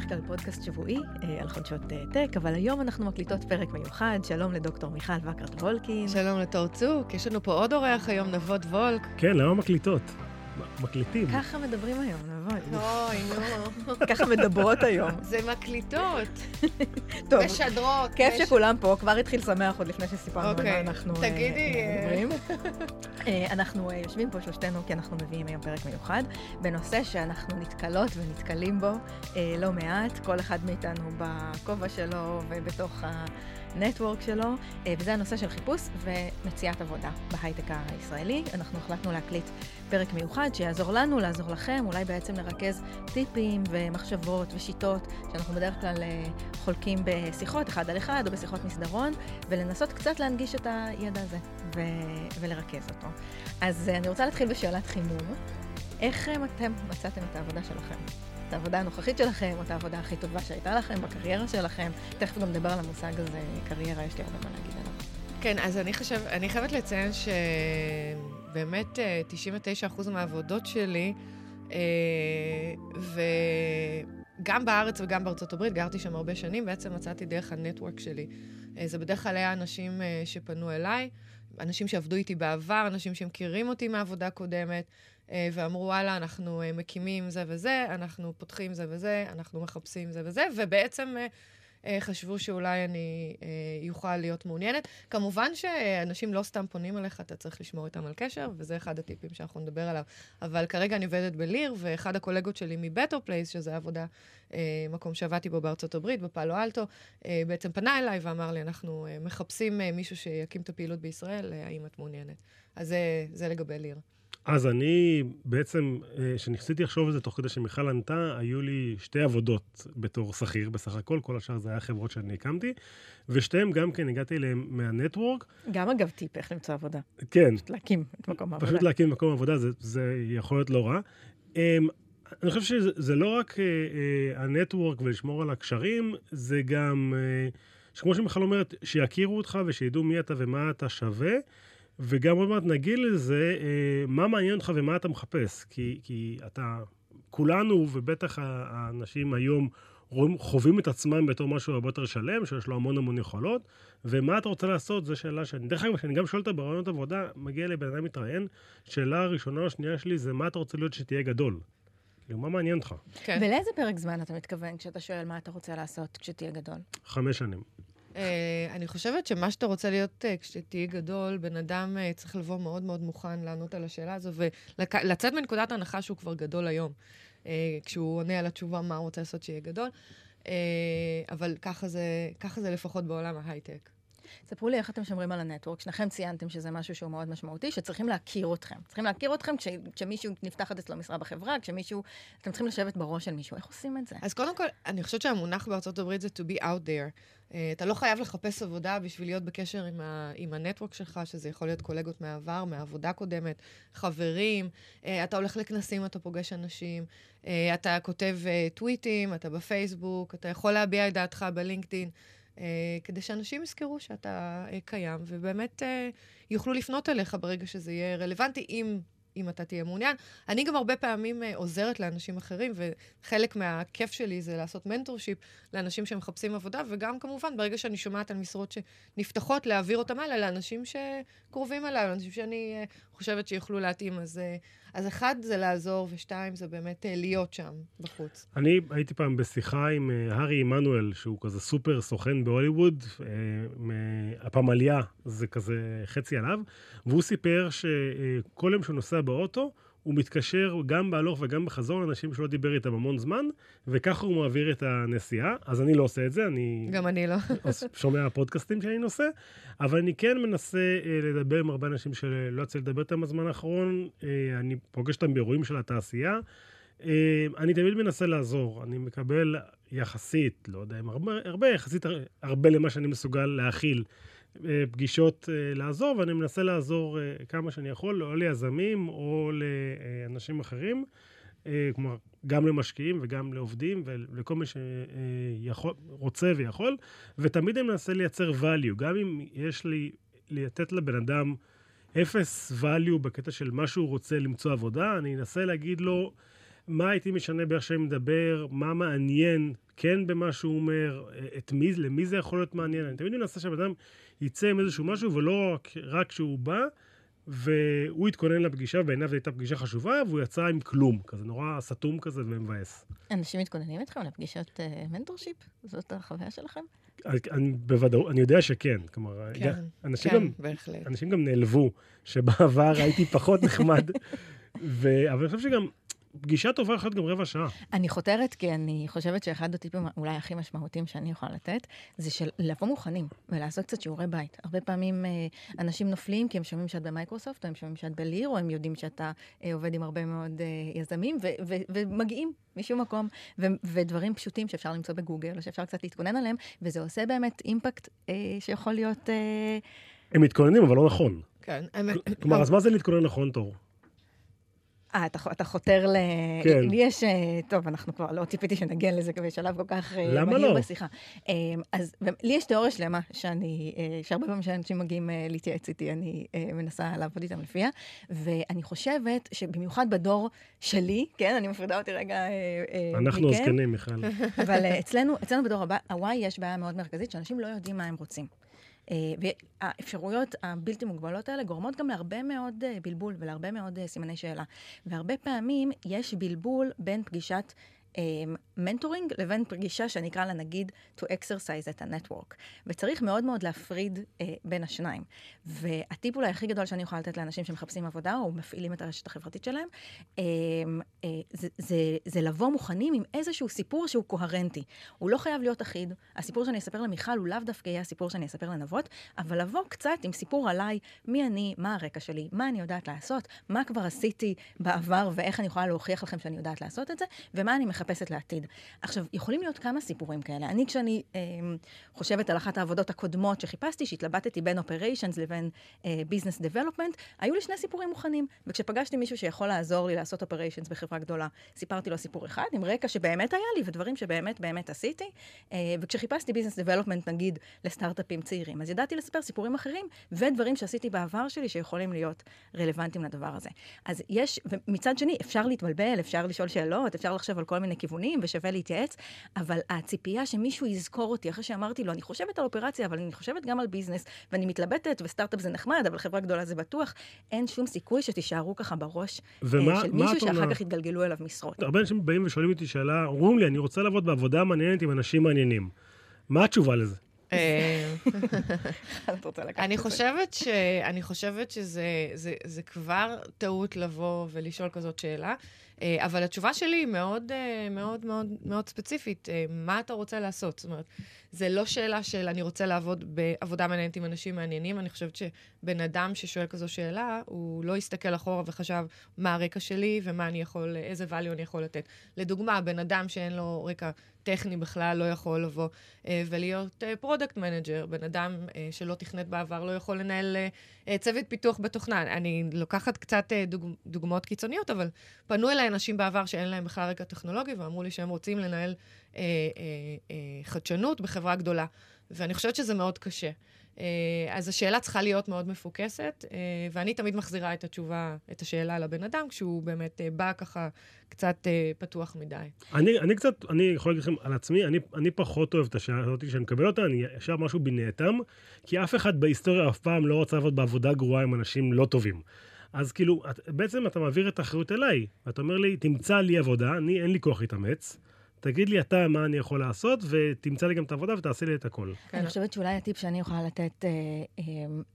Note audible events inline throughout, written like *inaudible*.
בדרך כלל פודקאסט שבועי אה, על חדשות אה, טק, אבל היום אנחנו מקליטות פרק מיוחד. שלום לדוקטור מיכל וקרת וולקין. שלום לתור צוק, יש לנו פה עוד אורח היום, נבות וולק. כן, למה מקליטות? מקליטים. ככה מדברים היום, נבוי. אוי, נו. ככה מדברות היום. זה מקליטות. טוב, משדרות. כיף שכולם פה, כבר התחיל שמח עוד לפני שסיפרנו על אוקיי, מה אנחנו אה, תגידי, אה, מדברים. אנחנו אה, יושבים פה שלושתנו כי אנחנו מביאים היום פרק מיוחד, בנושא שאנחנו נתקלות ונתקלים בו לא מעט, כל אחד מאיתנו בכובע שלו ובתוך הנטוורק שלו, אה, וזה הנושא של חיפוש ומציאת עבודה בהייטק הישראלי. אנחנו החלטנו להקליט פרק מיוחד שיעזור לנו, לעזור לכם, אולי בעצם לרכז טיפים ומחשבות ושיטות שאנחנו בדרך כלל אה, חולקים בשיחות אחד על אחד או בשיחות מסדרון, ולנסות קצת להנגיש את הידע הזה ו- ולרכז אותו. אז אה, אני רוצה להתחיל בשאלת חימום. איך אתם מצאתם את העבודה שלכם? את העבודה הנוכחית שלכם, או את העבודה הכי טובה שהייתה לכם בקריירה שלכם? תכף גם נדבר על המושג הזה, קריירה, יש לי הרבה מה להגיד עליו. כן, אז אני חושב, אני חייבת לציין שבאמת אה, 99% מהעבודות שלי, אה, וגם בארץ וגם בארצות הברית, גרתי שם הרבה שנים, בעצם מצאתי דרך הנטוורק שלי. אה, זה בדרך כלל היה אנשים אה, שפנו אליי, אנשים שעבדו איתי בעבר, אנשים שמכירים אותי מעבודה קודמת, אה, ואמרו, וואלה, אנחנו אה, מקימים זה וזה, אנחנו פותחים זה וזה, אנחנו מחפשים זה וזה, ובעצם... אה, אה, חשבו שאולי אני אה, יוכל להיות מעוניינת. כמובן שאנשים לא סתם פונים אליך, אתה צריך לשמור איתם על קשר, וזה אחד הטיפים שאנחנו נדבר עליו. אבל כרגע אני עובדת בליר, ואחד הקולגות שלי מ Better Place, שזה עבודה, אה, מקום שעבדתי בו בארצות הברית, בפאלו אלטו, אה, בעצם פנה אליי ואמר לי, אנחנו אה, מחפשים אה, מישהו שיקים את הפעילות בישראל, אה, האם את מעוניינת? אז זה, זה לגבי ליר. אז אני בעצם, אה, כשניסיתי לחשוב על זה תוך כדי שמיכל ענתה, היו לי שתי עבודות בתור שכיר בסך הכל, כל השאר זה היה חברות שאני הקמתי, ושתיהן גם כן הגעתי אליהן מהנטוורק. גם אגב טיפ איך למצוא עבודה. כן, פשוט להקים את מקום העבודה. פשוט להקים מקום עבודה, זה, זה יכול להיות לא רע. אמ, אני חושב שזה זה לא רק אה, אה, הנטוורק ולשמור על הקשרים, זה גם, שכמו שמיכל אומרת, שיכירו אותך ושידעו מי אתה ומה אתה שווה, וגם עוד מעט נגיד לזה, אה, מה מעניין אותך ומה אתה מחפש. כי, כי אתה, כולנו, ובטח האנשים היום, רואים, חווים את עצמם בתור משהו הרבה יותר שלם, שיש לו המון המון יכולות, ומה אתה רוצה לעשות, זו שאלה שאני, דרך אגב, כשאני גם שואל אותה ברעיונות עבודה, מגיע לבן אדם מתראיין, שאלה הראשונה או השנייה שלי זה מה אתה רוצה להיות שתהיה גדול. כאילו, מה מעניין אותך? כן. ולאיזה פרק זמן אתה מתכוון כשאתה שואל מה אתה רוצה לעשות כשתהיה גדול? חמש שנים. אה, אני חושבת שמה שאתה רוצה להיות אה, כשתהיה גדול, בן אדם אה, צריך לבוא מאוד מאוד מוכן לענות על השאלה הזו, ולצאת מנקודת הנחה שהוא כבר גדול היום, כשהוא עונה על התשובה מה הוא רוצה לעשות שיהיה גדול. אבל ככה זה, ככה זה לפחות בעולם ההייטק. ספרו לי איך אתם שומרים על הנטוורק. שניכם ציינתם שזה משהו שהוא מאוד משמעותי, שצריכים להכיר אתכם. צריכים להכיר אתכם כש, כשמישהו נפתחת אצלו משרה בחברה, כשמישהו... אתם צריכים לשבת בראש של מישהו. איך עושים את זה? אז קודם כל, אני חושבת שהמונח בארצות הברית זה to be out there. Uh, אתה לא חייב לחפש עבודה בשביל להיות בקשר עם, ה, עם הנטוורק שלך, שזה יכול להיות קולגות מהעבר, מעבודה קודמת, חברים, uh, אתה הולך לכנסים, אתה פוגש אנשים, uh, אתה כותב uh, טוויטים, אתה בפייסבוק, אתה יכול להביע את דעתך בלינקדאין, כדי שאנשים יזכרו שאתה uh, קיים, ובאמת uh, יוכלו לפנות אליך ברגע שזה יהיה רלוונטי, אם... אם אתה תהיה מעוניין. אני גם הרבה פעמים uh, עוזרת לאנשים אחרים, וחלק מהכיף שלי זה לעשות מנטורשיפ לאנשים שמחפשים עבודה, וגם כמובן, ברגע שאני שומעת על משרות שנפתחות, להעביר אותם הלאה לאנשים שקרובים אליי, לאנשים שאני uh, חושבת שיוכלו להתאים. אז, uh, אז אחד זה לעזור, ושתיים זה באמת uh, להיות שם בחוץ. אני הייתי פעם בשיחה עם אה, הארי עמנואל, שהוא כזה סופר סוכן בהוליווד, מ- הפמליה זה כזה חצי עליו, והוא סיפר שכל יום שהוא נוסע באוטו, הוא מתקשר גם בהלוך וגם בחזור לאנשים שהוא לא דיבר איתם המון זמן, וככה הוא מעביר את הנסיעה. אז אני לא עושה את זה, אני גם אני לא. *laughs* שומע פודקאסטים שאני נושא, אבל אני כן מנסה אה, לדבר עם הרבה אנשים שלא יצא לדבר איתם בזמן האחרון. אה, אני פוגש אותם באירועים של התעשייה. אה, אני תמיד מנסה לעזור. אני מקבל יחסית, לא יודע אם הרבה, הרבה יחסית הר- הרבה למה שאני מסוגל להכיל. אה, פגישות אה, לעזור, ואני מנסה לעזור אה, כמה שאני יכול, או ליזמים או לאנשים אחרים. כלומר, גם למשקיעים וגם לעובדים ולכל מי שרוצה ויכול, ותמיד אני מנסה לייצר value, גם אם יש לי, לתת לבן אדם אפס value בקטע של מה שהוא רוצה למצוא עבודה, אני אנסה להגיד לו, מה הייתי משנה באיך שאני מדבר, מה מעניין כן במה שהוא אומר, את מי, למי זה יכול להיות מעניין. אני תמיד מנסה שהבן אדם יצא עם איזשהו משהו, ולא רק, רק כשהוא בא, והוא התכונן לפגישה, בעיניו זו הייתה פגישה חשובה, והוא יצא עם כלום, כזה נורא סתום כזה ומבאס. אנשים מתכוננים איתכם לפגישות mentorship? זאת החוויה שלכם? אני בוודאות, אני יודע שכן. כלומר, כן, אנשים כן, גם. אנשים גם נעלבו, שבעבר הייתי פחות נחמד, *laughs* ו... אבל אני חושב שגם פגישה טובה להיות גם רבע שעה. אני חותרת כי אני חושבת שאחד הטיפים אולי הכי משמעותיים שאני יכולה לתת, זה של לבוא מוכנים ולעשות קצת שיעורי בית. הרבה פעמים אה, אנשים נופלים כי הם שומעים שאת במייקרוסופט, או הם שומעים שאת בליר, או הם יודעים שאתה אה, עובד עם הרבה מאוד אה, יזמים, ו- ו- ומגיעים משום מקום, ו- ודברים פשוטים שאפשר למצוא בגוגל, או שאפשר קצת להתכונן עליהם, וזה עושה באמת אימפקט אה, שיכול להיות... אה... הם מתכוננים, אבל לא נכון. כן. כלומר, אז מה זה להתכונן נכון, תור? אה, אתה, אתה חותר ל... כן. לי יש... טוב, אנחנו כבר לא ציפיתי שנגיע לזה בשלב כל כך למה מהיר לא? בשיחה. אז לי יש תיאוריה שלמה, שאני, שהרבה פעמים כשאנשים מגיעים להתייעץ איתי, אני מנסה לעבוד איתם לפיה, ואני חושבת שבמיוחד בדור שלי, כן, אני מפרידה אותי רגע. אנחנו הזקנים, מיכל. אבל אצלנו, אצלנו בדור ה-Y יש בעיה מאוד מרכזית, שאנשים לא יודעים מה הם רוצים. והאפשרויות הבלתי מוגבלות האלה גורמות גם להרבה מאוד בלבול ולהרבה מאוד סימני שאלה. והרבה פעמים יש בלבול בין פגישת מנטורינג לבין פגישה שאני אקרא לה נגיד to exercise את ה-network. וצריך מאוד מאוד להפריד uh, בין השניים. והטיפ אולי הכי גדול שאני יכולה לתת לאנשים שמחפשים עבודה או מפעילים את הרשת החברתית שלהם, uh, uh, זה, זה, זה לבוא מוכנים עם איזשהו סיפור שהוא קוהרנטי. הוא לא חייב להיות אחיד. הסיפור שאני אספר למיכל הוא לאו דווקא יהיה הסיפור שאני אספר לנבות, אבל לבוא קצת עם סיפור עליי, מי אני, מה הרקע שלי, מה אני יודעת לעשות, מה כבר עשיתי בעבר ואיך אני יכולה להוכיח לכם שאני יודעת לעשות את זה, ומה אני מחפשת לעתיד. עכשיו, יכולים להיות כמה סיפורים כאלה. אני, כשאני אה, חושבת על אחת העבודות הקודמות שחיפשתי, שהתלבטתי בין אופריישנס לבין business אה, development, היו לי שני סיפורים מוכנים. וכשפגשתי מישהו שיכול לעזור לי לעשות operations בחברה גדולה, סיפרתי לו סיפור אחד, עם רקע שבאמת היה לי ודברים שבאמת באמת עשיתי. אה, וכשחיפשתי business development, נגיד, לסטארט-אפים צעירים, אז ידעתי לספר סיפורים אחרים ודברים שעשיתי בעבר שלי שיכולים להיות רלוונטיים לדבר הזה. אז יש, ומצד שני, אפשר להתבלבל, אפשר לשאול שאלות, אפשר לחשוב על כל מיני כיוונים ושווה להתייעץ, אבל הציפייה שמישהו יזכור אותי אחרי שאמרתי לו, אני חושבת על operations, אבל אני חושבת גם על business, ואני מתלבטת, וסטארט-אפ זה נחמד, אבל חברה גדולה זה בטוח, אין שום סיכוי שתישארו ככה בראש ומה, של מישהו שאחר כך יתגלגלו אליו משרות. הרבה אנשים באים ושואלים אותי שאלה, אומרים לי, אני רוצה לעבוד בעבודה מעניינת עם אנשים מעניינים. מה התשובה לזה? *laughs* אני חושבת, ש... אני חושבת שזה זה, זה כבר טעות לבוא ולשאול כזאת שאלה, אבל התשובה שלי היא מאוד, מאוד, מאוד, מאוד ספציפית. מה אתה רוצה לעשות? זאת אומרת, זה לא שאלה של אני רוצה לעבוד בעבודה מעניינת עם אנשים מעניינים. אני חושבת שבן אדם ששואל כזו שאלה, הוא לא יסתכל אחורה וחשב מה הרקע שלי ומה אני יכול, איזה value אני יכול לתת. לדוגמה, בן אדם שאין לו רקע טכני בכלל לא יכול לבוא אה, ולהיות product uh, manager. בן אדם uh, שלא תכנת בעבר לא יכול לנהל uh, צוות פיתוח בתוכנה. אני לוקחת קצת uh, דוג, דוגמאות קיצוניות, אבל פנו אליי אנשים בעבר שאין להם בכלל רקע טכנולוגי ואמרו לי שהם רוצים לנהל uh, uh, uh, חדשנות בחברה גדולה. ואני חושבת שזה מאוד קשה. אז השאלה צריכה להיות מאוד מפוקסת, ואני תמיד מחזירה את התשובה, את השאלה לבן אדם, כשהוא באמת בא ככה קצת פתוח מדי. אני, אני קצת, אני יכול להגיד לכם על עצמי, אני, אני פחות אוהב את השאלה הזאת, כשאני מקבל אותה, אני ישר משהו בי נאטם, כי אף אחד בהיסטוריה אף פעם לא רוצה לעבוד בעבודה גרועה עם אנשים לא טובים. אז כאילו, את, בעצם אתה מעביר את האחריות אליי, ואתה אומר לי, תמצא לי עבודה, אני, אין לי כוח להתאמץ. תגיד לי אתה מה אני יכול לעשות, ותמצא לי גם את העבודה ותעשה לי את הכל. כן. אני חושבת שאולי הטיפ שאני יכולה לתת אה, אה,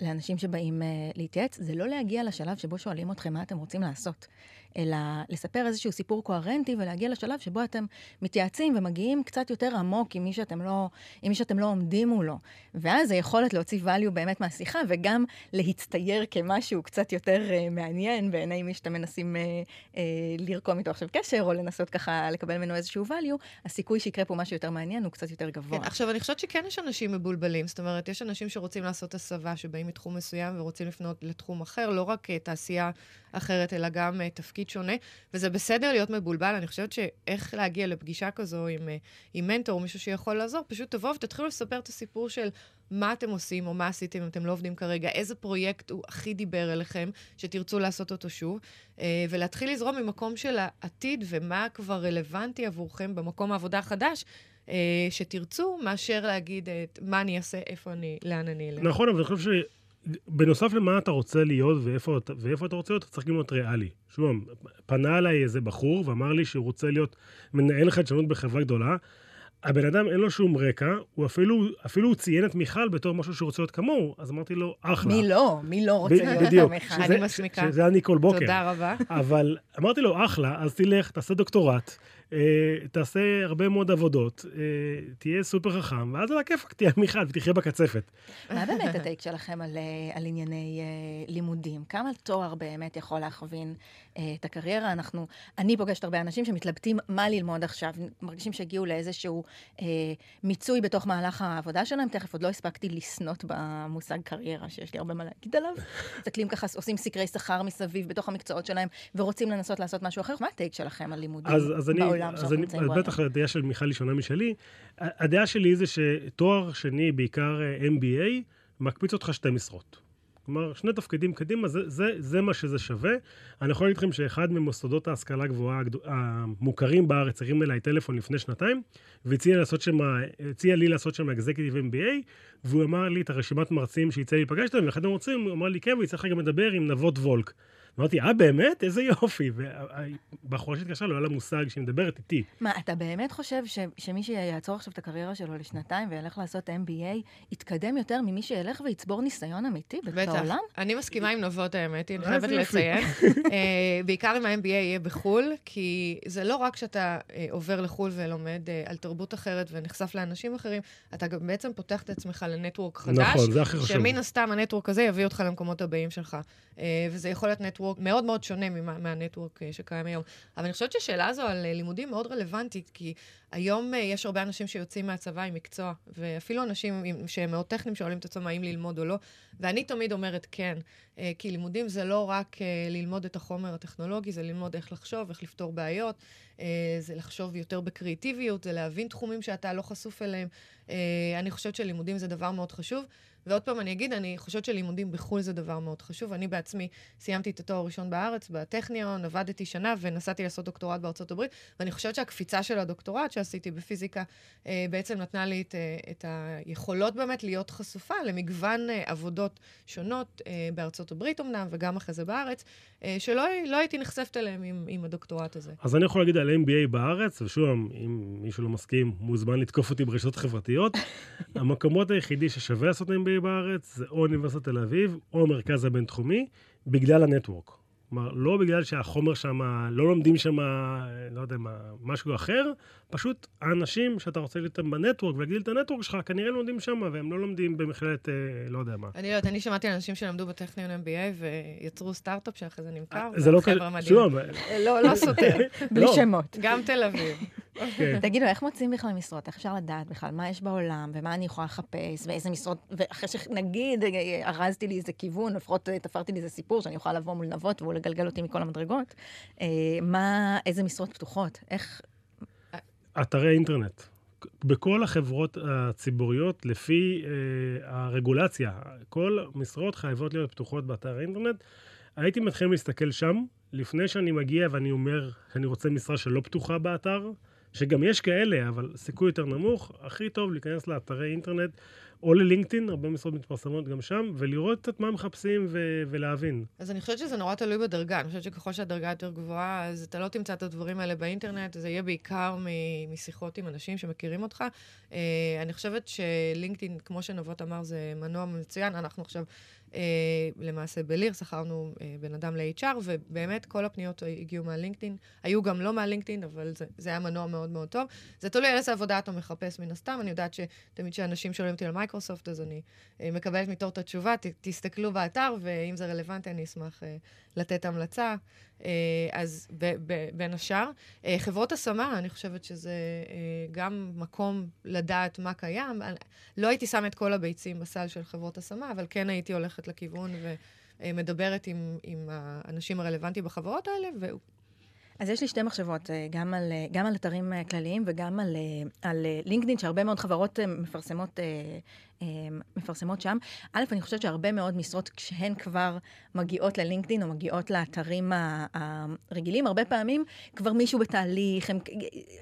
לאנשים שבאים אה, להתייעץ, זה לא להגיע לשלב שבו שואלים אתכם מה אתם רוצים לעשות, אלא לספר איזשהו סיפור קוהרנטי ולהגיע לשלב שבו אתם מתייעצים ומגיעים קצת יותר עמוק עם מי שאתם לא, עם מי שאתם לא עומדים מולו. ואז היכולת להוציא value באמת מהשיחה, וגם להצטייר כמשהו קצת יותר אה, מעניין בעיני מי שאתם מנסים אה, אה, לרקום איתו עכשיו קשר, או לנסות ככה לקבל ממנו איזשהו value, הסיכוי שיקרה פה משהו יותר מעניין הוא קצת יותר גבוה. כן, עכשיו, אני חושבת שכן יש אנשים מבולבלים. זאת אומרת, יש אנשים שרוצים לעשות הסבה, שבאים מתחום מסוים ורוצים לפנות לתחום אחר, לא רק תעשייה אחרת, אלא גם תפקיד תפקיד שונה, וזה בסדר להיות מבולבל. אני חושבת שאיך להגיע לפגישה כזו עם, אה, עם מנטור, מישהו שיכול לעזור, פשוט תבואו ותתחילו לספר את הסיפור של מה אתם עושים או מה עשיתם אם אתם לא עובדים כרגע, איזה פרויקט הוא הכי דיבר אליכם, שתרצו לעשות אותו שוב, אה, ולהתחיל לזרום ממקום של העתיד ומה כבר רלוונטי עבורכם במקום העבודה החדש. שתרצו, מאשר להגיד את מה אני אעשה, איפה אני, לאן אני אלך. נכון, אבל אני חושב שבנוסף למה אתה רוצה להיות ואיפה, ואיפה אתה רוצה להיות, אתה צריך גם להיות ריאלי. שוב, פנה אליי איזה בחור ואמר לי שהוא רוצה להיות מנהל חדשנות בחברה גדולה. הבן אדם אין לו שום רקע, הוא אפילו, אפילו הוא ציין את מיכל בתור משהו שהוא רוצה להיות כמוהו, אז אמרתי לו, אחלה. מי לא? מי לא רוצה להיות מיכל? אני מסמיקה. שזה היה ניקול בוקר. תודה רבה. אבל אמרתי לו, אחלה, אז תלך, תעשה דוקטורט, תעשה הרבה מאוד עבודות, אה, תהיה סופר חכם, ואז על הכיפאק תהיה מיכל ותחיה בקצפת. מה באמת הטייק שלכם על, אה, ענייני לימודים? כמה תואר באמת יכול להכווין את הקריירה? אנחנו, אני פוגשת הרבה אנשים שמתלבטים מה ללמוד עכשיו, מרגישים שהגיעו לאיזשהו uh, מיצוי בתוך מהלך העבודה שלהם. תכף עוד לא הספקתי לסנוט במושג קריירה, שיש לי הרבה מה להגיד עליו. *laughs* מסתכלים ככה, עושים סקרי שכר מסביב בתוך המקצועות שלהם, ורוצים לנסות לעשות משהו אחר. מה הטייק שלכם על לימודים אז, אז אני, בעולם שאנחנו נמצאים בו היום? אז בטח הדעה של מיכל היא שונה משלי. הדעה שלי זה שתואר שני, בעיקר MBA, מקפיץ אותך שתי משרות. כלומר, שני תפקידים קדימה, זה, זה, זה מה שזה שווה. אני יכול להגיד לכם שאחד ממוסדות ההשכלה הגבוהה המוכרים בארץ הרים אליי טלפון לפני שנתיים, והציע לי לעשות שם אקזקטיב MBA, והוא אמר לי את הרשימת מרצים שיצא לי לפגש איתם, ואחד הוא אמר לי, כן, ויצטרך גם לדבר עם נבות וולק. אמרתי, אה, באמת? איזה יופי. והבחורה שהתקשרה לא היה לה מושג שהיא מדברת איתי. מה, אתה באמת חושב ש, שמי שיעצור עכשיו את הקריירה שלו לשנתיים וילך לעשות MBA, יתקדם יותר ממי שילך ויצבור ניסיון אמיתי בעולם? בטח. אני מסכימה עם נבות האמת, אני חייבת לציין. *laughs* אה, בעיקר אם ה-MBA יהיה בחו"ל, כי זה לא רק שאתה אה, עובר לחו"ל ולומד אה, על תרבות אחרת ונחשף לאנשים אחרים, אתה גם בעצם פותח את עצמך לנטוורק חדש. נכון, זה הכי חשוב. שמן הסתם הנטוורק הזה יביא אותך למקומות הבאים שלך. וזה יכול להיות נטוורק נטוורק מאוד מאוד שונה מהנטוורק אה, שקיים היום. אבל אני חושבת שהשאלה הזו על אה, לימודים מאוד רלוונטית, כי היום אה, יש הרבה אנשים שיוצאים מהצבא עם מקצוע, ואפילו אנשים שהם מאוד טכניים שואלים את עצמם האם ללמוד או לא, ואני תמיד אומרת כן, כי לימודים זה לא רק ללמוד את החומר הטכנולוגי, זה ללמוד איך לחשוב, איך לפתור בעיות, זה לחשוב יותר בקריאטיביות, זה להבין תחומים שאתה לא חשוף אליהם. אני חושבת שלימודים זה דבר מאוד חשוב. ועוד פעם אני אגיד, אני חושבת שלימודים בחו"ל זה דבר מאוד חשוב. אני בעצמי סיימתי את התואר הראשון בארץ, בטכניון, עבדתי שנה ונסעתי לעשות דוקטורט בארצות הברית, ואני חושבת שהקפיצה של הדוקטורט שעשיתי בפיזיקה אה, בעצם נתנה לי את, אה, את היכולות באמת להיות חשופה למגוון אה, עבודות שונות בארצות הברית אמנם, וגם אחרי זה בארץ, שלא לא הייתי נחשפת אליהם עם, עם הדוקטורט הזה. אז אני יכול להגיד על MBA בארץ, ושוב, אם מישהו לא מסכים, מוזמן לתקוף אותי ברשתות חברתיות. *laughs* המקומות היחידי ששווה לעשות MBA בארץ זה או אוניברסיטת תל אביב או המרכז הבינתחומי, בגלל הנטוורק. כלומר, לא בגלל שהחומר שם, לא לומדים שם, לא יודע מה, משהו אחר, פשוט האנשים שאתה רוצה להיות איתם בנטוורק ולהגדיל את הנטוורק שלך, כנראה לומדים שם, והם לא לומדים במכללת, אה, לא יודע מה. אני לא יודעת, אני שמעתי על אנשים שלמדו בטכניון MBA ויצרו סטארט-אפ שאחרי זה נמכר. זה לא שוב, לא, לא סותר. *laughs* בלי שמות. גם תל אביב. כן. תגידו, איך מוצאים בכלל משרות? איך אפשר לדעת בכלל מה יש בעולם, ומה אני יכולה לחפש, ואיזה משרות, ואחרי שנגיד ארזתי לי איזה כיוון, לפחות תפרתי לי איזה סיפור, שאני יכולה לבוא מול נבות והוא לגלגל אותי מכל המדרגות, אה, מה, איזה משרות פתוחות? איך... אתרי אינטרנט. בכל החברות הציבוריות, לפי אה, הרגולציה, כל משרות חייבות להיות פתוחות באתר האינטרנט. הייתי מתחיל להסתכל שם, לפני שאני מגיע ואני אומר שאני רוצה משרה שלא פתוחה באתר, שגם יש כאלה, אבל סיכוי יותר נמוך, הכי טוב להיכנס לאתרי אינטרנט או ללינקדאין, הרבה משרות מתפרסמות גם שם, ולראות קצת מה מחפשים ו- ולהבין. אז אני חושבת שזה נורא תלוי בדרגה. אני חושבת שככל שהדרגה יותר גבוהה, אז אתה לא תמצא את הדברים האלה באינטרנט, זה יהיה בעיקר מ- משיחות עם אנשים שמכירים אותך. Uh, אני חושבת שלינקדאין, כמו שנבות אמר, זה מנוע מצוין. אנחנו עכשיו... אה, למעשה בליר, שכרנו אה, בן אדם ל-HR, ובאמת כל הפניות הגיעו מהלינקדאין. היו גם לא מהלינקדאין, אבל זה, זה היה מנוע מאוד מאוד טוב. זה תלוי על איזה עבודה אתה מחפש מן הסתם. אני יודעת שתמיד כשאנשים שואלים אותי על מייקרוסופט, אז אני אה, מקבלת מתור את התשובה, ת, תסתכלו באתר, ואם זה רלוונטי, אני אשמח אה, לתת המלצה. אה, אז ב, ב, בין השאר, אה, חברות השמה, אני חושבת שזה אה, גם מקום לדעת מה קיים. לא הייתי שמה את כל הביצים בסל של חברות השמה, אבל כן הייתי הולכת לכיוון ומדברת עם, עם האנשים הרלוונטיים בחברות האלה, אז יש לי שתי מחשבות, גם על, גם על אתרים כלליים וגם על, על לינקדאין, שהרבה מאוד חברות מפרסמות מפרסמות שם. א', אני חושבת שהרבה מאוד משרות, כשהן כבר מגיעות ללינקדאין או מגיעות לאתרים הרגילים, הרבה פעמים כבר מישהו בתהליך, הם,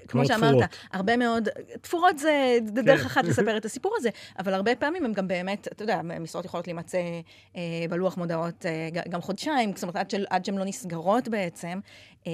כמו שאמרת, תפורות. הרבה מאוד, תפורות זה דרך כן. אחת *laughs* לספר את הסיפור הזה, אבל הרבה פעמים הם גם באמת, אתה יודע, משרות יכולות להימצא אה, בלוח מודעות אה, גם חודשיים, זאת אומרת, עד, של, עד שהן לא נסגרות בעצם, אה,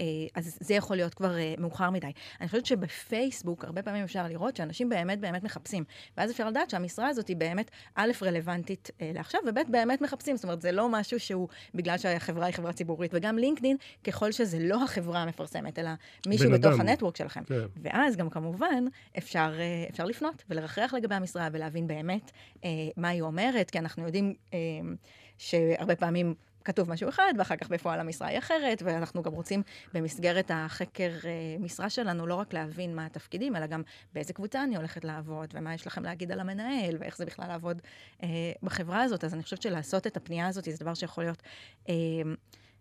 אה, אז זה יכול להיות כבר אה, מאוחר מדי. אני חושבת שבפייסבוק, הרבה פעמים אפשר לראות שאנשים באמת באמת מחפשים, ואז אפשר לדעת שהמשרה הזאת היא באמת, א', רלוונטית אה, לעכשיו, וב', באמת מחפשים. זאת אומרת, זה לא משהו שהוא בגלל שהחברה היא חברה ציבורית. וגם לינקדין, ככל שזה לא החברה המפרסמת, אלא מישהו בתוך אדם. הנטוורק שלכם. כן. ואז גם כמובן אפשר, אה, אפשר לפנות ולרחח לגבי המשרה ולהבין באמת אה, מה היא אומרת, כי אנחנו יודעים אה, שהרבה פעמים... כתוב משהו אחד, ואחר כך בפועל המשרה היא אחרת, ואנחנו גם רוצים במסגרת החקר אה, משרה שלנו לא רק להבין מה התפקידים, אלא גם באיזה קבוצה אני הולכת לעבוד, ומה יש לכם להגיד על המנהל, ואיך זה בכלל לעבוד אה, בחברה הזאת. אז אני חושבת שלעשות את הפנייה הזאת זה דבר שיכול להיות... אה,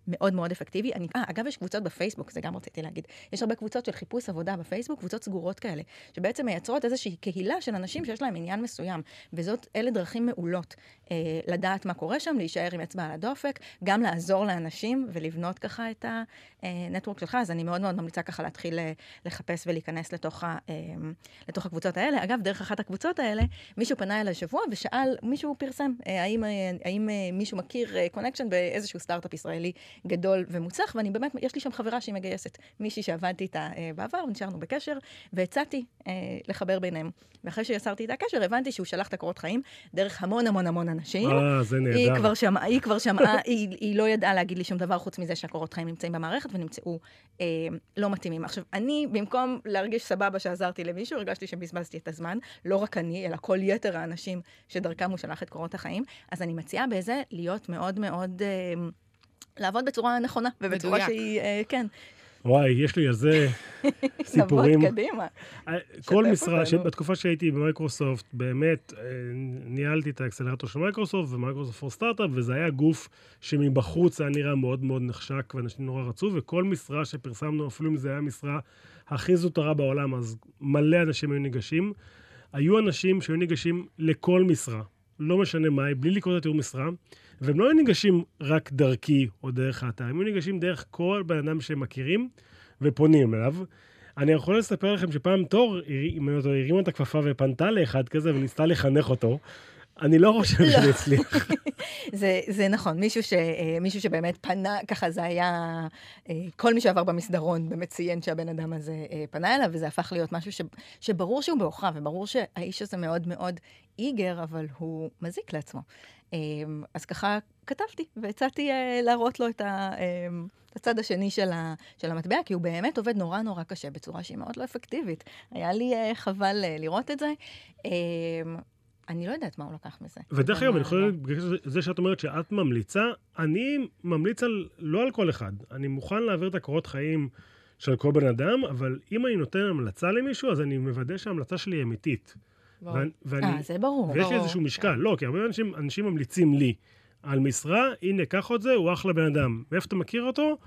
מאוד מאוד אפקטיבי. אני, 아, אגב, יש קבוצות בפייסבוק, זה גם רציתי להגיד. יש הרבה קבוצות של חיפוש עבודה בפייסבוק, קבוצות סגורות כאלה, שבעצם מייצרות איזושהי קהילה של אנשים שיש להם עניין מסוים, וזאת, אלה דרכים מעולות אה, לדעת מה קורה שם, להישאר עם אצבע על הדופק, גם לעזור לאנשים ולבנות ככה את ה network שלך, אז אני מאוד מאוד ממליצה ככה להתחיל אה, לחפש ולהיכנס לתוך, ה, אה, לתוך הקבוצות האלה. אגב, דרך אחת הקבוצות האלה, מישהו פנה אליי שבוע ושאל, מישהו פרסם, אה, האם, אה, האם מישהו מכיר connection באיזשהו סטארט-אפ ישראלי גדול ומוצלח, ואני באמת, יש לי שם חברה שהיא מגייסת, מישהי שעבדתי איתה בעבר, ונשארנו בקשר, והצעתי לחבר ביניהם. ואחרי שיצרתי איתה קשר, הבנתי שהוא שלח את הקורות חיים דרך המון המון המון אנשים. אה, זה נהדר. היא כבר שמעה, היא היא, היא לא ידעה להגיד לי שום דבר חוץ מזה שהקורות חיים נמצאים במערכת ונמצאו אה, לא מתאימים. עכשיו, אני, במקום להרגיש סבבה שעזרתי למישהו, הרגשתי שבזבזתי את הזמן, לא רק אני, אלא כל יתר האנשים שדרכם הוא שלח את קורות החיים. אז אני מציעה בזה להיות מאוד מאוד... אה, לעבוד בצורה נכונה, ובצורה מדויק. שהיא, אה, כן. וואי, יש לי איזה *laughs* סיפורים. נעבוד קדימה. אה, כל משרה, בתקופה שהייתי במייקרוסופט, באמת, אה, ניהלתי את האקסלרטור של מייקרוסופט ו Microsoft for Startups, וזה היה גוף שמבחוץ היה נראה מאוד מאוד נחשק, ואנשים נורא רצו, וכל משרה שפרסמנו, אפילו אם זה היה משרה הכי זוטרה בעולם, אז מלא אנשים היו ניגשים. היו אנשים שהיו ניגשים לכל משרה, לא משנה מה, בלי לקרוא את התיאור משרה. והם לא היו ניגשים רק דרכי או דרך האתר, הם היו ניגשים דרך כל בן אדם שהם מכירים ופונים אליו. אני יכול לספר לכם שפעם תור הרימה את הכפפה ופנתה לאחד כזה וניסתה לחנך אותו. אני לא חושב לא. שזה הצליח. *laughs* זה, זה נכון, מישהו, ש, אה, מישהו שבאמת פנה, ככה זה היה, אה, כל מי שעבר במסדרון באמת ציין שהבן אדם הזה אה, פנה אליו, וזה הפך להיות משהו ש, שברור שהוא בעוכריו, וברור שהאיש הזה מאוד מאוד איגר, אבל הוא מזיק לעצמו. אמ, אז ככה כתבתי והצעתי אה, להראות לו את ה... אמ, את הצד השני של, ה, של המטבע, כי הוא באמת עובד נורא נורא קשה בצורה שהיא מאוד לא אפקטיבית. היה לי uh, חבל uh, לראות את זה. Um, אני לא יודעת מה הוא לקח מזה. ודרך אגב, אני חושב, זה שאת אומרת שאת ממליצה, אני ממליץ על, לא על כל אחד. אני מוכן להעביר את הקורות חיים של כל בן אדם, אבל אם אני נותן המלצה למישהו, אז אני מוודא שההמלצה שלי היא אמיתית. ואני, אה, זה ברור. ויש לי איזשהו משקל, לא, כי הרבה אנשים, אנשים ממליצים לי על משרה, הנה, קח את זה, הוא אחלה בן אדם. מאיפה אתה מכיר אותו?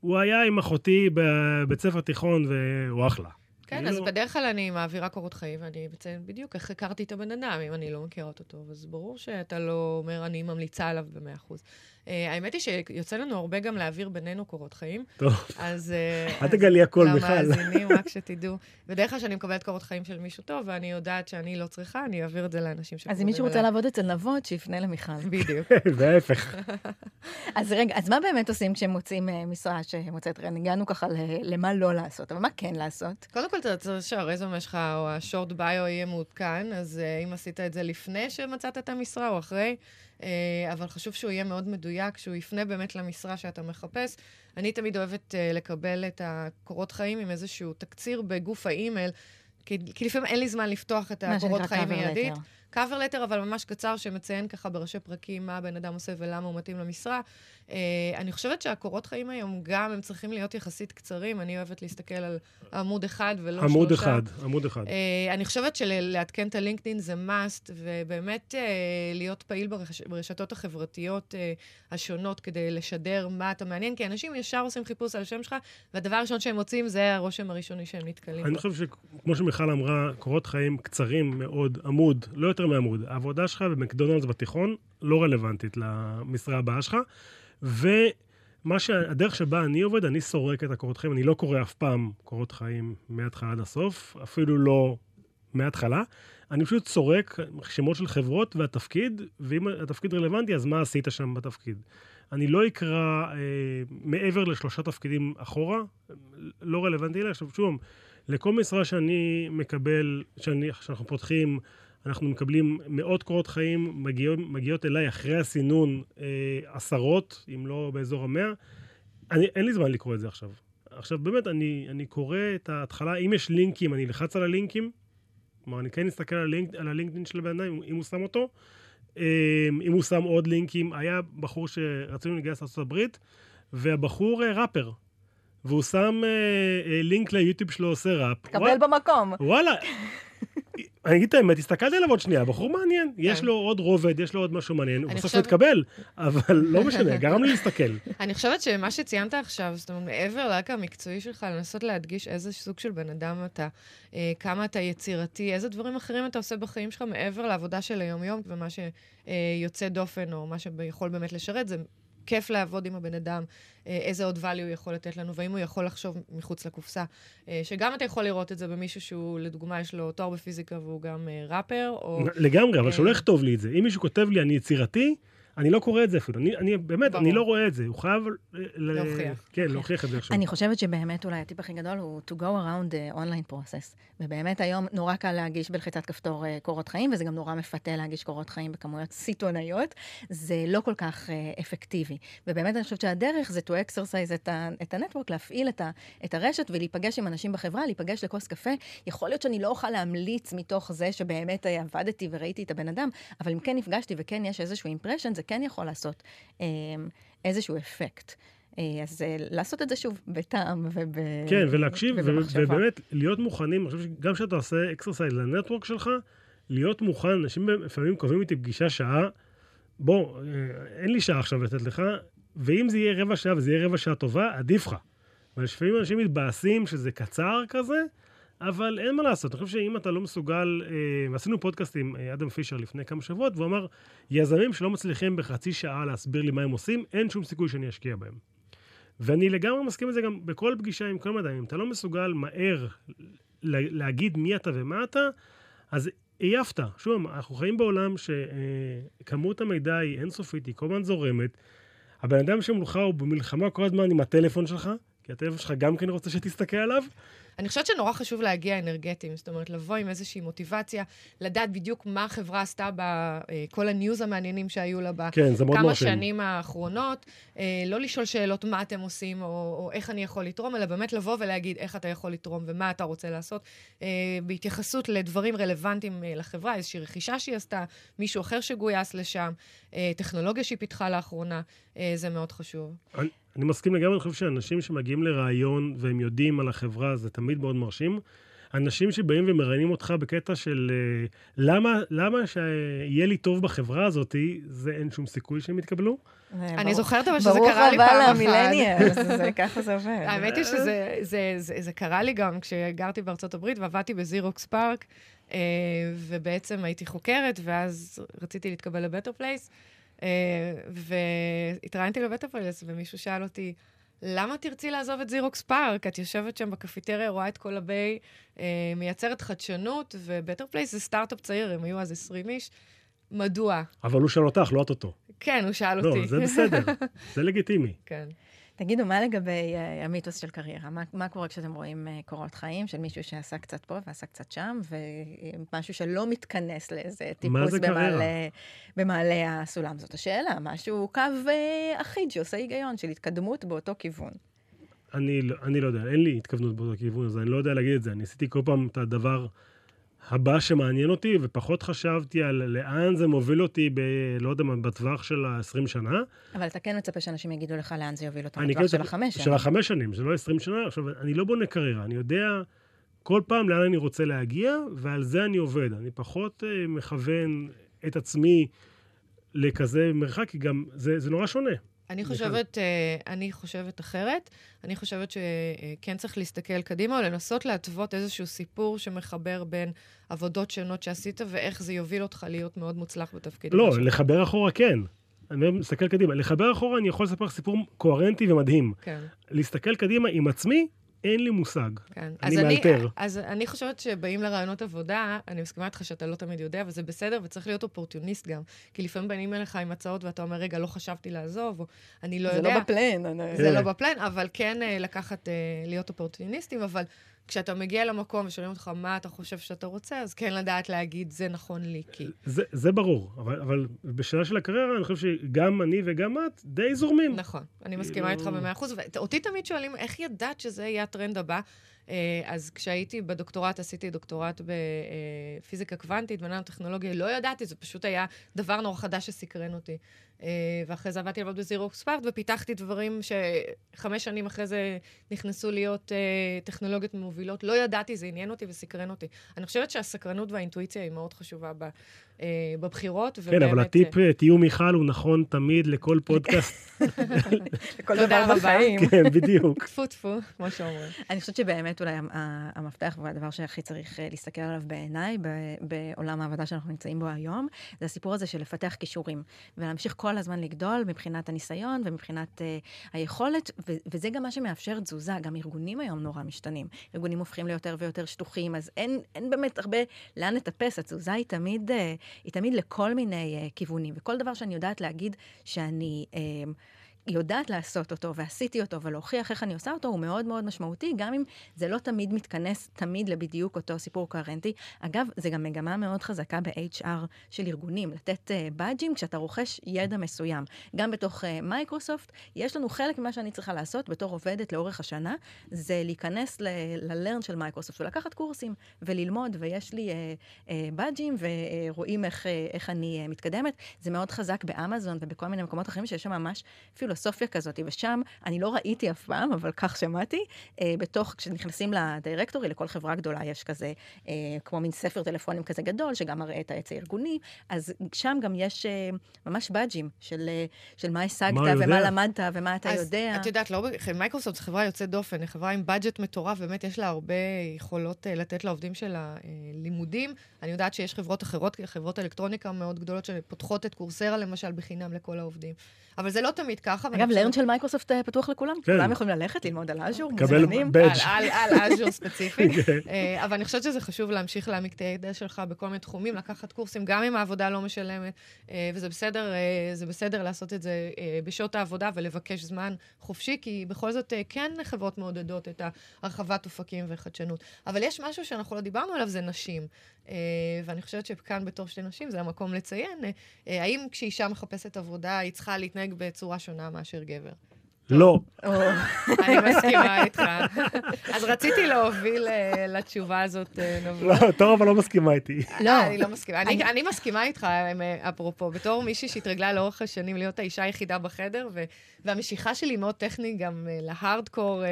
הוא היה עם אחותי בבית ספר תיכון והוא אחלה. כן, אז לא... בדרך כלל אני מעבירה קורות חיים, ואני מציין בדיוק איך הכרתי את הבן אדם, אם אני לא מכירה אותו טוב. אז ברור שאתה לא אומר, אני ממליצה עליו במאה אחוז. Uh, האמת היא שיוצא לנו הרבה גם להעביר בינינו קורות חיים. טוב. אז... Uh, אל תגלי הכל בכלל. למאזינים, רק שתדעו. בדרך כלל כשאני מקבלת קורות חיים של מישהו טוב, ואני יודעת שאני לא צריכה, אני אעביר את זה לאנשים שקוראים אז אם מישהו רוצה לעבוד אצל נבות, שיפנה למיכל. בדיוק. *laughs* וההפך. *laughs* אז רגע, אז מה באמת עושים כשהם מוצאים uh, משרה שמוצאת רן? הגענו ככה למה לא לעשות, אבל מה כן לעשות? קודם כל, אתה צריך שהרזומה שלך או השורט ביו יהיה מעודכן, אז אם עשית את זה לפני שמצאת את המשרה או אחרי, אה, אבל חשוב שהוא יהיה מאוד מדויק, שהוא יפנה באמת למשרה שאתה מחפש. אני תמיד אוהבת אה, לקבל את הקורות חיים עם איזשהו תקציר בגוף האימייל, כי, כי לפעמים אין לי זמן לפתוח את הקורות חיים מיידית. קאבר לטר, אבל ממש קצר, שמציין ככה בראשי פרקים מה הבן אדם עושה ולמה הוא מתאים למשרה. Uh, אני חושבת שהקורות חיים היום גם הם צריכים להיות יחסית קצרים. אני אוהבת להסתכל על עמוד אחד ולא עמוד שלושה. אחד, עמוד אחד. Uh, אני חושבת שלעדכן את הלינקדאין זה must, ובאמת uh, להיות פעיל ברש, ברשתות החברתיות uh, השונות כדי לשדר מה אתה מעניין, כי אנשים ישר עושים חיפוש על השם שלך, והדבר הראשון שהם מוצאים זה הרושם הראשוני שהם נתקלים אני בו. חושב שכמו שמיכל אמרה, קורות חיים קצרים מאוד, עמוד, לא יותר מעמוד. העבודה שלך במקדונלדס בתיכון לא רלוונטית למשרה הבאה שלך, ומה שהדרך שבה אני עובד, אני סורק את הקורות חיים, אני לא קורא אף פעם קורות חיים מההתחלה עד הסוף, אפילו לא מההתחלה. אני פשוט סורק שמות של חברות והתפקיד, ואם התפקיד רלוונטי, אז מה עשית שם בתפקיד. אני לא אקרא אה, מעבר לשלושה תפקידים אחורה, לא רלוונטי לי. עכשיו, שוב, לכל משרה שאני מקבל, שאני, שאנחנו פותחים, אנחנו מקבלים מאות קורות חיים, מגיעות, מגיעות אליי אחרי הסינון אה, עשרות, אם לא באזור המאה. אני, אין לי זמן לקרוא את זה עכשיו. עכשיו, באמת, אני, אני קורא את ההתחלה, אם יש לינקים, אני אלחץ על הלינקים. כלומר, אני כן אסתכל על, הלינק, על הלינקדאין של הבן אדם, אם הוא שם אותו. אה, אם הוא שם עוד לינקים, היה בחור שרצינו לגייס הברית, והבחור אה, ראפר. והוא שם אה, אה, לינק ליוטיוב שלו עושה ראפ. קבל במקום. וואלה, אני אגיד את האמת, הסתכלתי עליו עוד שנייה, בחור מעניין. יש לו עוד רובד, יש לו עוד משהו מעניין. הוא בסוף התקבל, אבל לא משנה, גרם לי להסתכל. *laughs* אני חושבת שמה שציינת עכשיו, זאת אומרת, מעבר לרקע המקצועי שלך, לנסות להדגיש איזה סוג של בן אדם אתה, אה, כמה אתה יצירתי, איזה דברים אחרים אתה עושה בחיים שלך מעבר לעבודה של היום-יום, ומה שיוצא דופן, או מה שיכול באמת לשרת, זה כיף לעבוד עם הבן אדם, אה, איזה עוד value הוא יכול לתת לנו, והאם הוא יכול לחשוב מחוץ לקופסה. אה, שגם אתה יכול לראות את זה במישהו שהוא, לדוגמה, יש לו תואר בפיזיקה והוא גם אה, ראפר, או... לגמרי, אבל אה. שהוא לא יכתוב לי את זה. אם מישהו כותב לי, אני יצירתי, אני לא קורא את זה אפילו. אני, אני באמת, ברור. אני לא רואה את זה. הוא חייב... להוכיח. כן, להוכיח את זה עכשיו. אני חושבת שבאמת אולי הטיפ הכי גדול הוא to go around the online process. ובאמת היום נורא קל להגיש בלחיצת כפתור אה, קורות חיים, וזה גם נורא מפתה להגיש קורות חיים בכמויות סיטונאיות. זה לא כל כך אה, אפקטיבי. ובאמת אני חושבת שהדרך זה to exercise את, ה- את ה network, להפעיל את, ה- את הרשת ולהיפגש עם אנשים בחברה, להיפגש לכוס קפה. יכול להיות שאני לא אוכל להמליץ מתוך זה שבאמת אה, עבדתי וראיתי את הבן אדם, אבל אם כן נפגשתי וכן יש איזשהו impression, זה כן יכול לעשות אה, איזשהו אפקט. אה, אז אה, לעשות את זה שוב בטעם וב... כן, ולהקשיב, ובמחשבה. ובאמת, להיות מוכנים, אני חושב שגם כשאתה עושה exercise ל network שלך, להיות מוכן, אנשים לפעמים קובעים איתי פגישה שעה, בוא, אה, אין לי שעה עכשיו לתת לך, ואם זה יהיה רבע שעה וזה יהיה רבע שעה טובה, עדיף לך. אבל לפעמים אנשים מתבאסים שזה קצר כזה, אבל אין מה לעשות. אני חושב שאם אתה לא מסוגל, אה, ועשינו פודקאסט עם אה, אדם פישר לפני כמה שבועות, והוא אמר, יזמים שלא מצליחים בחצי שעה להסביר לי מה הם עושים, אין שום סיכוי שאני אשקיע בהם. ואני לגמרי מסכים עם זה גם בכל פגישה עם כל מדענים. אם אתה לא מסוגל מהר לה- להגיד מי אתה ומה אתה, אז עייפת. שוב, אנחנו חיים בעולם שכמות המידע היא אינסופית, היא כל הזמן זורמת. הבן אדם שמולך הוא במלחמה כל הזמן עם הטלפון שלך, כי הטלפון שלך גם כן רוצה שתסתכל עליו. אני חושבת שנורא חשוב להגיע אנרגטיים, זאת אומרת, לבוא עם איזושהי מוטיבציה, לדעת בדיוק מה החברה עשתה בכל הניוז המעניינים שהיו לה כן, בכמה מרשים. שנים האחרונות, אה, לא לשאול שאלות מה אתם עושים, או, או איך אני יכול לתרום, אלא באמת לבוא ולהגיד איך אתה יכול לתרום ומה אתה רוצה לעשות, אה, בהתייחסות לדברים רלוונטיים אה, לחברה, איזושהי רכישה שהיא עשתה, מישהו אחר שגויס לשם, אה, טכנולוגיה שהיא פיתחה לאחרונה, אה, זה מאוד חשוב. אני, אני מסכים לגמרי, אני חושב שאנשים שמגיעים לראיון והם יודעים על החברה, זה תמיד מאוד מרשים. אנשים שבאים ומראיינים אותך בקטע של אה, למה, למה שיהיה לי טוב בחברה הזאת, זה אין שום סיכוי שהם יתקבלו. אני זוכרת אבל שזה בדיוק קרה לי הבא פעם אחת. ל millennials, *laughs* זה- ככה זה עובד. האמת היא שזה זה, זה, זה קרה לי גם כשגרתי בארצות הברית ועבדתי ב Xerox PARC, אה, ובעצם הייתי חוקרת, ואז רציתי להתקבל ל Better Place, אה, והתראיינתי ל Better Place, ומישהו שאל אותי, למה תרצי לעזוב את Xerox PARC? את יושבת שם בקפיטריה, רואה את כל ה Bay, אה, מייצרת חדשנות, ו Better Place זה סטארט-אפ צעיר, הם היו אז 20 איש. מדוע? אבל הוא שאל אותך, לא את אותו. כן, הוא שאל אותי. לא, זה בסדר, *laughs* זה לגיטימי. כן. תגידו, מה לגבי uh, המיתוס של קריירה? מה, מה קורה כשאתם רואים uh, קורות חיים של מישהו שעשה קצת פה ועשה קצת שם, ומשהו שלא מתכנס לאיזה טיפוס? במעלה, במעלה הסולם? זאת השאלה, משהו, קו uh, אחיד שעושה היגיון של התקדמות באותו כיוון. אני, לא- אני לא יודע, אין לי התכוונות באותו כיוון, אז אני לא יודע להגיד את זה. אני עשיתי כל פעם את הדבר הבא שמעניין אותי, ופחות חשבתי על לאן זה מוביל אותי, ב, לא יודע מה, בטווח של ה-20 שנה. אבל אתה כן מצפה שאנשים יגידו לך לאן זה יוביל אותם בטווח כן של החמש של שנים. החמש שנים, זה לא 20 שנה. עכשיו, אני לא בונה קריירה, אני יודע כל פעם לאן אני רוצה להגיע, ועל זה אני עובד. אני פחות uh, מכוון את עצמי לכזה מרחק, כי גם זה, זה נורא שונה. אני. חושבת, אה, אני חושבת אחרת. אני חושבת שכן צריך להסתכל קדימה, או לנסות להתוות איזשהו סיפור שמחבר בין עבודות שונות שעשית, ואיך זה יוביל אותך להיות מאוד מוצלח בתפקיד. לא, שלך. לחבר אחורה כן. אני לא מסתכל קדימה. לחבר אחורה אני יכול לספר סיפור קוהרנטי ומדהים. כן, להסתכל קדימה עם עצמי, אין לי מושג. כן. אני אז מאלתר. אז אני חושבת שבאים לרעיונות עבודה, אני מסכימה איתך שאתה לא תמיד יודע, וזה בסדר, וצריך להיות אופורטוניסט גם. כי לפעמים באים אליך עם הצעות ואתה אומר, רגע, לא חשבתי לעזוב, או אני לא זה יודע. לא בפלן. אני- זה. לא בפלן, אבל כן אה, לקחת, אה, להיות אופורטוניסטים, אבל כשאתה מגיע למקום ושואלים אותך מה אתה חושב שאתה רוצה, אז כן לדעת להגיד, זה נכון לי, כי... זה, זה ברור, אבל, אבל בשאלה של הקריירה, אני חושב שגם אני וגם את די זורמים. נכון, אני מסכימה איתך כאילו- במאה אחוז. ואותי תמיד שואלים, איך ידעת שזה יהיה הטרנד הבא? אה, אז כשהייתי בדוקטורט, עשיתי דוקטורט בפיזיקה קוונטית, בננו-טכנולוגיה, לא ידעתי, זה פשוט היה דבר נורא חדש שסקרן אותי. אה, ואחרי זה עבדתי לעבוד בזירו ספארט, ופיתחתי דברים שחמש שנים אחרי זה נכנסו להיות אה, טכנולוגיות מובילות. לא ידעתי, זה עניין אותי וסקרן אותי. אני חושבת שהסקרנות והאינטואיציה היא מאוד חשובה ב, בבחירות. כן, אבל הטיפ, אה, תהיו מיכל, הוא נכון תמיד לכל *laughs* פודקאסט. לכל דבר. בחיים. *laughs* כן, בדיוק. טפו טפו, כמו שאומרים. אני חושבת שבאמת אולי המפתח והדבר שהכי צריך אה, להסתכל עליו בעיניי, ב- בעולם העבודה שאנחנו נמצאים בו היום, זה הסיפור הזה של לפתח כישורים, ולהמשיך כל הזמן לגדול מבחינת הניסיון ומבחינת אה, היכולת, וזה גם מה שמאפשר תזוזה. גם ארגונים היום נורא משתנים. ארגונים הופכים ליותר ויותר שטוחים, אז אין, באמת הרבה לאן לטפס. התזוזה היא תמיד, אה, היא תמיד לכל מיני אה, כיוונים, וכל דבר שאני יודעת להגיד שאני... אה, יודעת לעשות אותו ועשיתי אותו ולהוכיח איך אני עושה אותו הוא מאוד מאוד משמעותי, גם אם זה לא תמיד מתכנס תמיד לבדיוק אותו סיפור קוהרנטי. אגב, זה גם מגמה מאוד חזקה ב-HR של ארגונים, לתת uh, בדג'ים כשאתה רוכש ידע מסוים. גם בתוך אה, מייקרוסופט, יש לנו חלק ממה שאני צריכה לעשות בתור עובדת לאורך השנה, זה להיכנס ל-learn של מייקרוסופט ולקחת קורסים וללמוד, ויש לי אה, אה, בדג'ים ורואים איך, אה, איך אני אה, מתקדמת. זה מאוד חזק באמזון ובכל מיני מקומות אחרים שיש שם ממש פילוסופיה כזאת, ושם אני לא ראיתי אף פעם, אבל כך שמעתי, אה, בתוך, כשנכנסים ל directory, לכל חברה גדולה יש כזה, אה, כמו מין ספר טלפונים כזה גדול, שגם מראה את העץ הארגוני, אז שם גם יש אה, ממש בדג'ים של, אה, של מה השגת, מה ומה יודע? למדת, ומה אתה אז יודע. את יודעת, לא, מייקרוסופט זו חברה יוצאת דופן, היא חברה עם budget מטורף, באמת יש לה הרבה יכולות אה, לתת לעובדים שלה אה, לימודים. אני יודעת שיש חברות אחרות, חברות אלקטרוניקה מאוד גדולות, שפותחות את Coursera למשל בחינם לכל העובדים. אבל זה לא תמיד ככה. אגב, Learn של מייקרוסופט אה, פתוח לכולם? כן. כולם יכולים ללכת, ללמוד על Azure, כולכם מוזמנים. Badge. על, Azure ספציפית. *laughs* כן. אה, אבל אני חושבת שזה חשוב להמשיך להעמיק את הידע שלך בכל מיני תחומים, לקחת קורסים, גם אם העבודה לא משלמת, אה, וזה בסדר, זה בסדר לעשות את זה בשעות העבודה ולבקש זמן חופשי, כי בכל זאת כן חברות מעודדות את הרחבת אופקים וחדשנות. אבל יש משהו שאנחנו לא דיברנו עליו, זה נשים. אה, ואני חושבת שכאן בתור שתי נשים זה המקום לציין, אה, האם כשאישה מחפשת עבודה, היא צריכה להתנהג בצורה שונה מאשר גבר? לא. אני מסכימה איתך. אז רציתי להוביל אה, לתשובה הזאת, נבוא. לא, טוב, אבל לא מסכימה איתי. לא. אני לא מסכימה. אני, מסכימה איתך, אפרופו, בתור מישהי שהתרגלה לאורך השנים להיות האישה היחידה בחדר, והמשיכה שלי מאוד טכנית גם להארדקור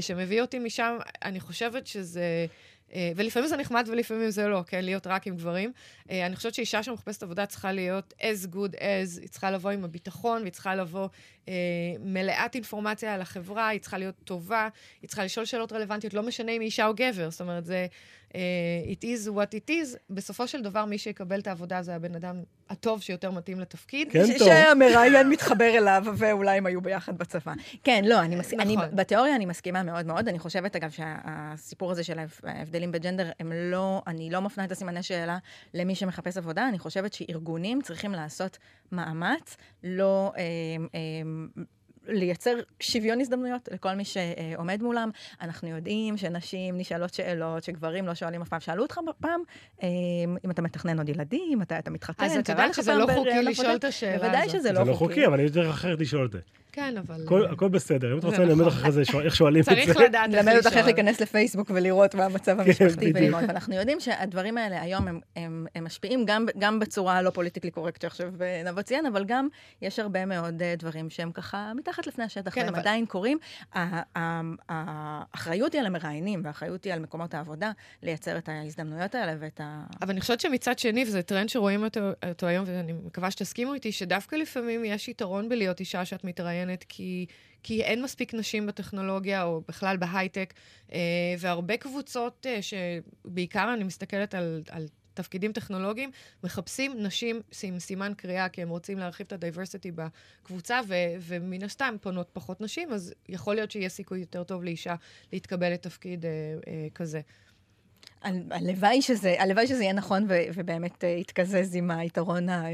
שמביא אותי משם, אני חושבת שזה... אה, ולפעמים זה נחמד ולפעמים זה לא, כן? להיות רק עם גברים. אה, אני חושבת שאישה שמחפשת עבודה צריכה להיות as good as, היא צריכה לבוא עם הביטחון, והיא צריכה לבוא מלאת אינפורמציה על החברה, היא צריכה להיות טובה, היא צריכה לשאול שאלות רלוונטיות, לא משנה אם היא אישה או גבר. זאת אומרת, זה אה, it is what it is. בסופו של דבר, מי שיקבל את העבודה זה הבן אדם הטוב שיותר מתאים לתפקיד. כן, ש- טוב. שהמראיין מתחבר אליו, ואולי הם היו ביחד בצבא. כן, לא, אני מסכימה, נכון. אני, בתיאוריה אני מסכימה מאוד מאוד. אני חושבת, אגב, שהסיפור הזה של ההב- ההבדלים בג'נדר, הם לא, אני לא מפנה את הסימני שאלה למי שמחפש עבודה, אני חושבת שארגונים צריכים לעשות מאמץ, לא... אה, אה, לייצר שוויון הזדמנויות לכל מי שעומד מולם. אנחנו יודעים שנשים נשאלות שאלות שגברים לא שואלים אף פעם. שאלו אותך פעם, אה, אם אתה מתכנן עוד ילדים, מתי אתה מתחתן, אז את יודעת שזה לא חוקי לשאול את השאלה הזאת. בוודאי שזה לא זה חוקי. לא חוקי, אבל יש דרך אחרת לשאול את זה. כן, אבל... הכל- הכל בסדר. אם את רוצה ללמד נכון. אחרי זה איך שואלים את זה. צריך לדעת איך ללמד אותך איך. להיכנס לפייסבוק ולראות מה המצב כן, המשפחתי. וללמוד. ואנחנו יודעים שהדברים האלה היום הם, הם, הם משפיעים גם, גם בצורה לא פוליטיקלי קורקט שעכשיו אה, נבוא ציין, אבל גם יש הרבה מאוד אה, דברים שהם ככה מתחת לפני השטח, כן, והם אבל- עדיין קורים. האחריות היא על המראיינים, והאחריות היא על מקומות העבודה לייצר את ההזדמנויות האלה ואת ה... אבל אני חושבת שמצד שני, וזה טרנד שרואים אותו, אותו היום, ואני מקווה שתסכימו איתי, שדווקא לפעמים יש יתרון בלהיות אישה שאת מתראיינת, כי, כי אין מספיק נשים בטכנולוגיה, או בכלל בהייטק, אה, והרבה קבוצות, אה, שבעיקר אני מסתכלת על, על תפקידים טכנולוגיים, מחפשים נשים עם סימן קריאה, כי הם רוצים להרחיב את הדייברסיטי בקבוצה, ו, ומן הסתם פונות פחות נשים, אז יכול להיות שיהיה סיכוי יותר טוב לאישה להתקבל לתפקיד אה, אה, כזה. הלוואי שזה, הלוואי שזה יהיה נכון ו- ובאמת אה, יתקזז עם היתרון אה,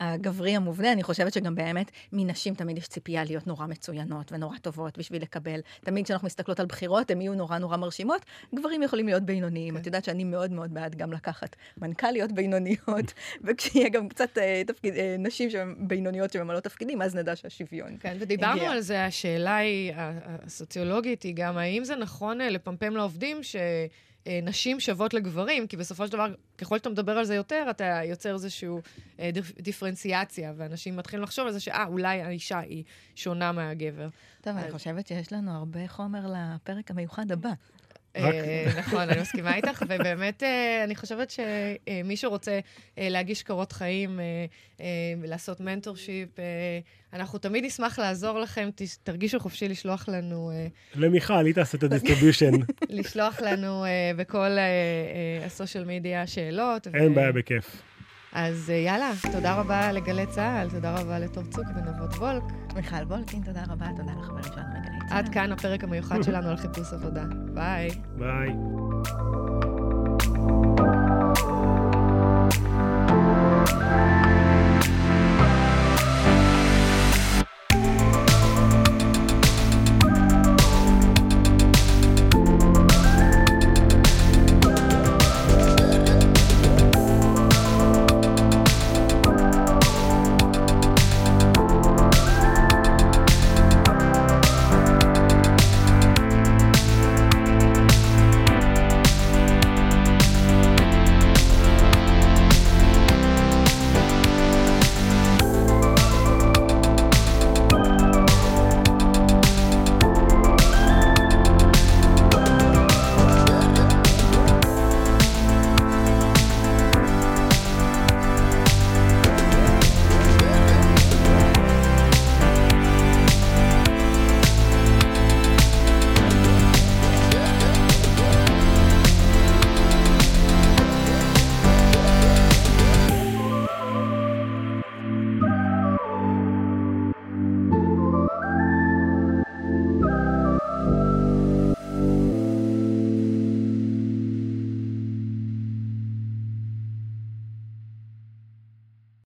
הגברי המובנה. אני חושבת שגם באמת מנשים תמיד יש ציפייה להיות נורא מצוינות ונורא טובות בשביל לקבל. תמיד כשאנחנו מסתכלות על בחירות, הן יהיו נורא נורא מרשימות. גברים יכולים להיות בינוניים. כן. את יודעת שאני מאוד מאוד בעד גם לקחת מנכ"ליות בינוניות, *laughs* וכשיהיה גם קצת אה, תפקיד, אה, נשים שהן בינוניות שממלאות תפקידים, אז נדע שהשוויון. כן, ודיברנו הגיע. על זה, השאלה היא, הסוציולוגית היא גם, האם זה נכון אה, לפמפם לעובדים שנשים שוות לגברים? כי בסופו של דבר, ככל שאתה מדבר על זה יותר, אתה יוצר איזושהי אה, דיפ- דיפרנציאציה, ואנשים מתחילים לחשוב על זה שאה, אולי האישה היא שונה מהגבר. טוב, אני אז- חושבת שיש לנו הרבה חומר לפרק המיוחד הבא. אה, נכון, אני מסכימה איתך, ובאמת, אה, אני חושבת שמי שרוצה אה, להגיש קורות חיים, לעשות mentorship, אנחנו תמיד נשמח לעזור לכם, תרגישו חופשי לשלוח לנו למיכל, היא תעשה את *laughs* ה distribution. לשלוח לנו בכל ה social media שאלות. אין בעיה, בכיף. אז אה, יאללה, תודה רבה לגלי צה"ל, תודה רבה לתור צוק ונבות וולק. מיכל וולקין, תודה רבה, תודה לחברים שלנו בגלי צה"ל. עד כאן הפרק המיוחד שלנו על חיפוש עבודה. ביי. ביי.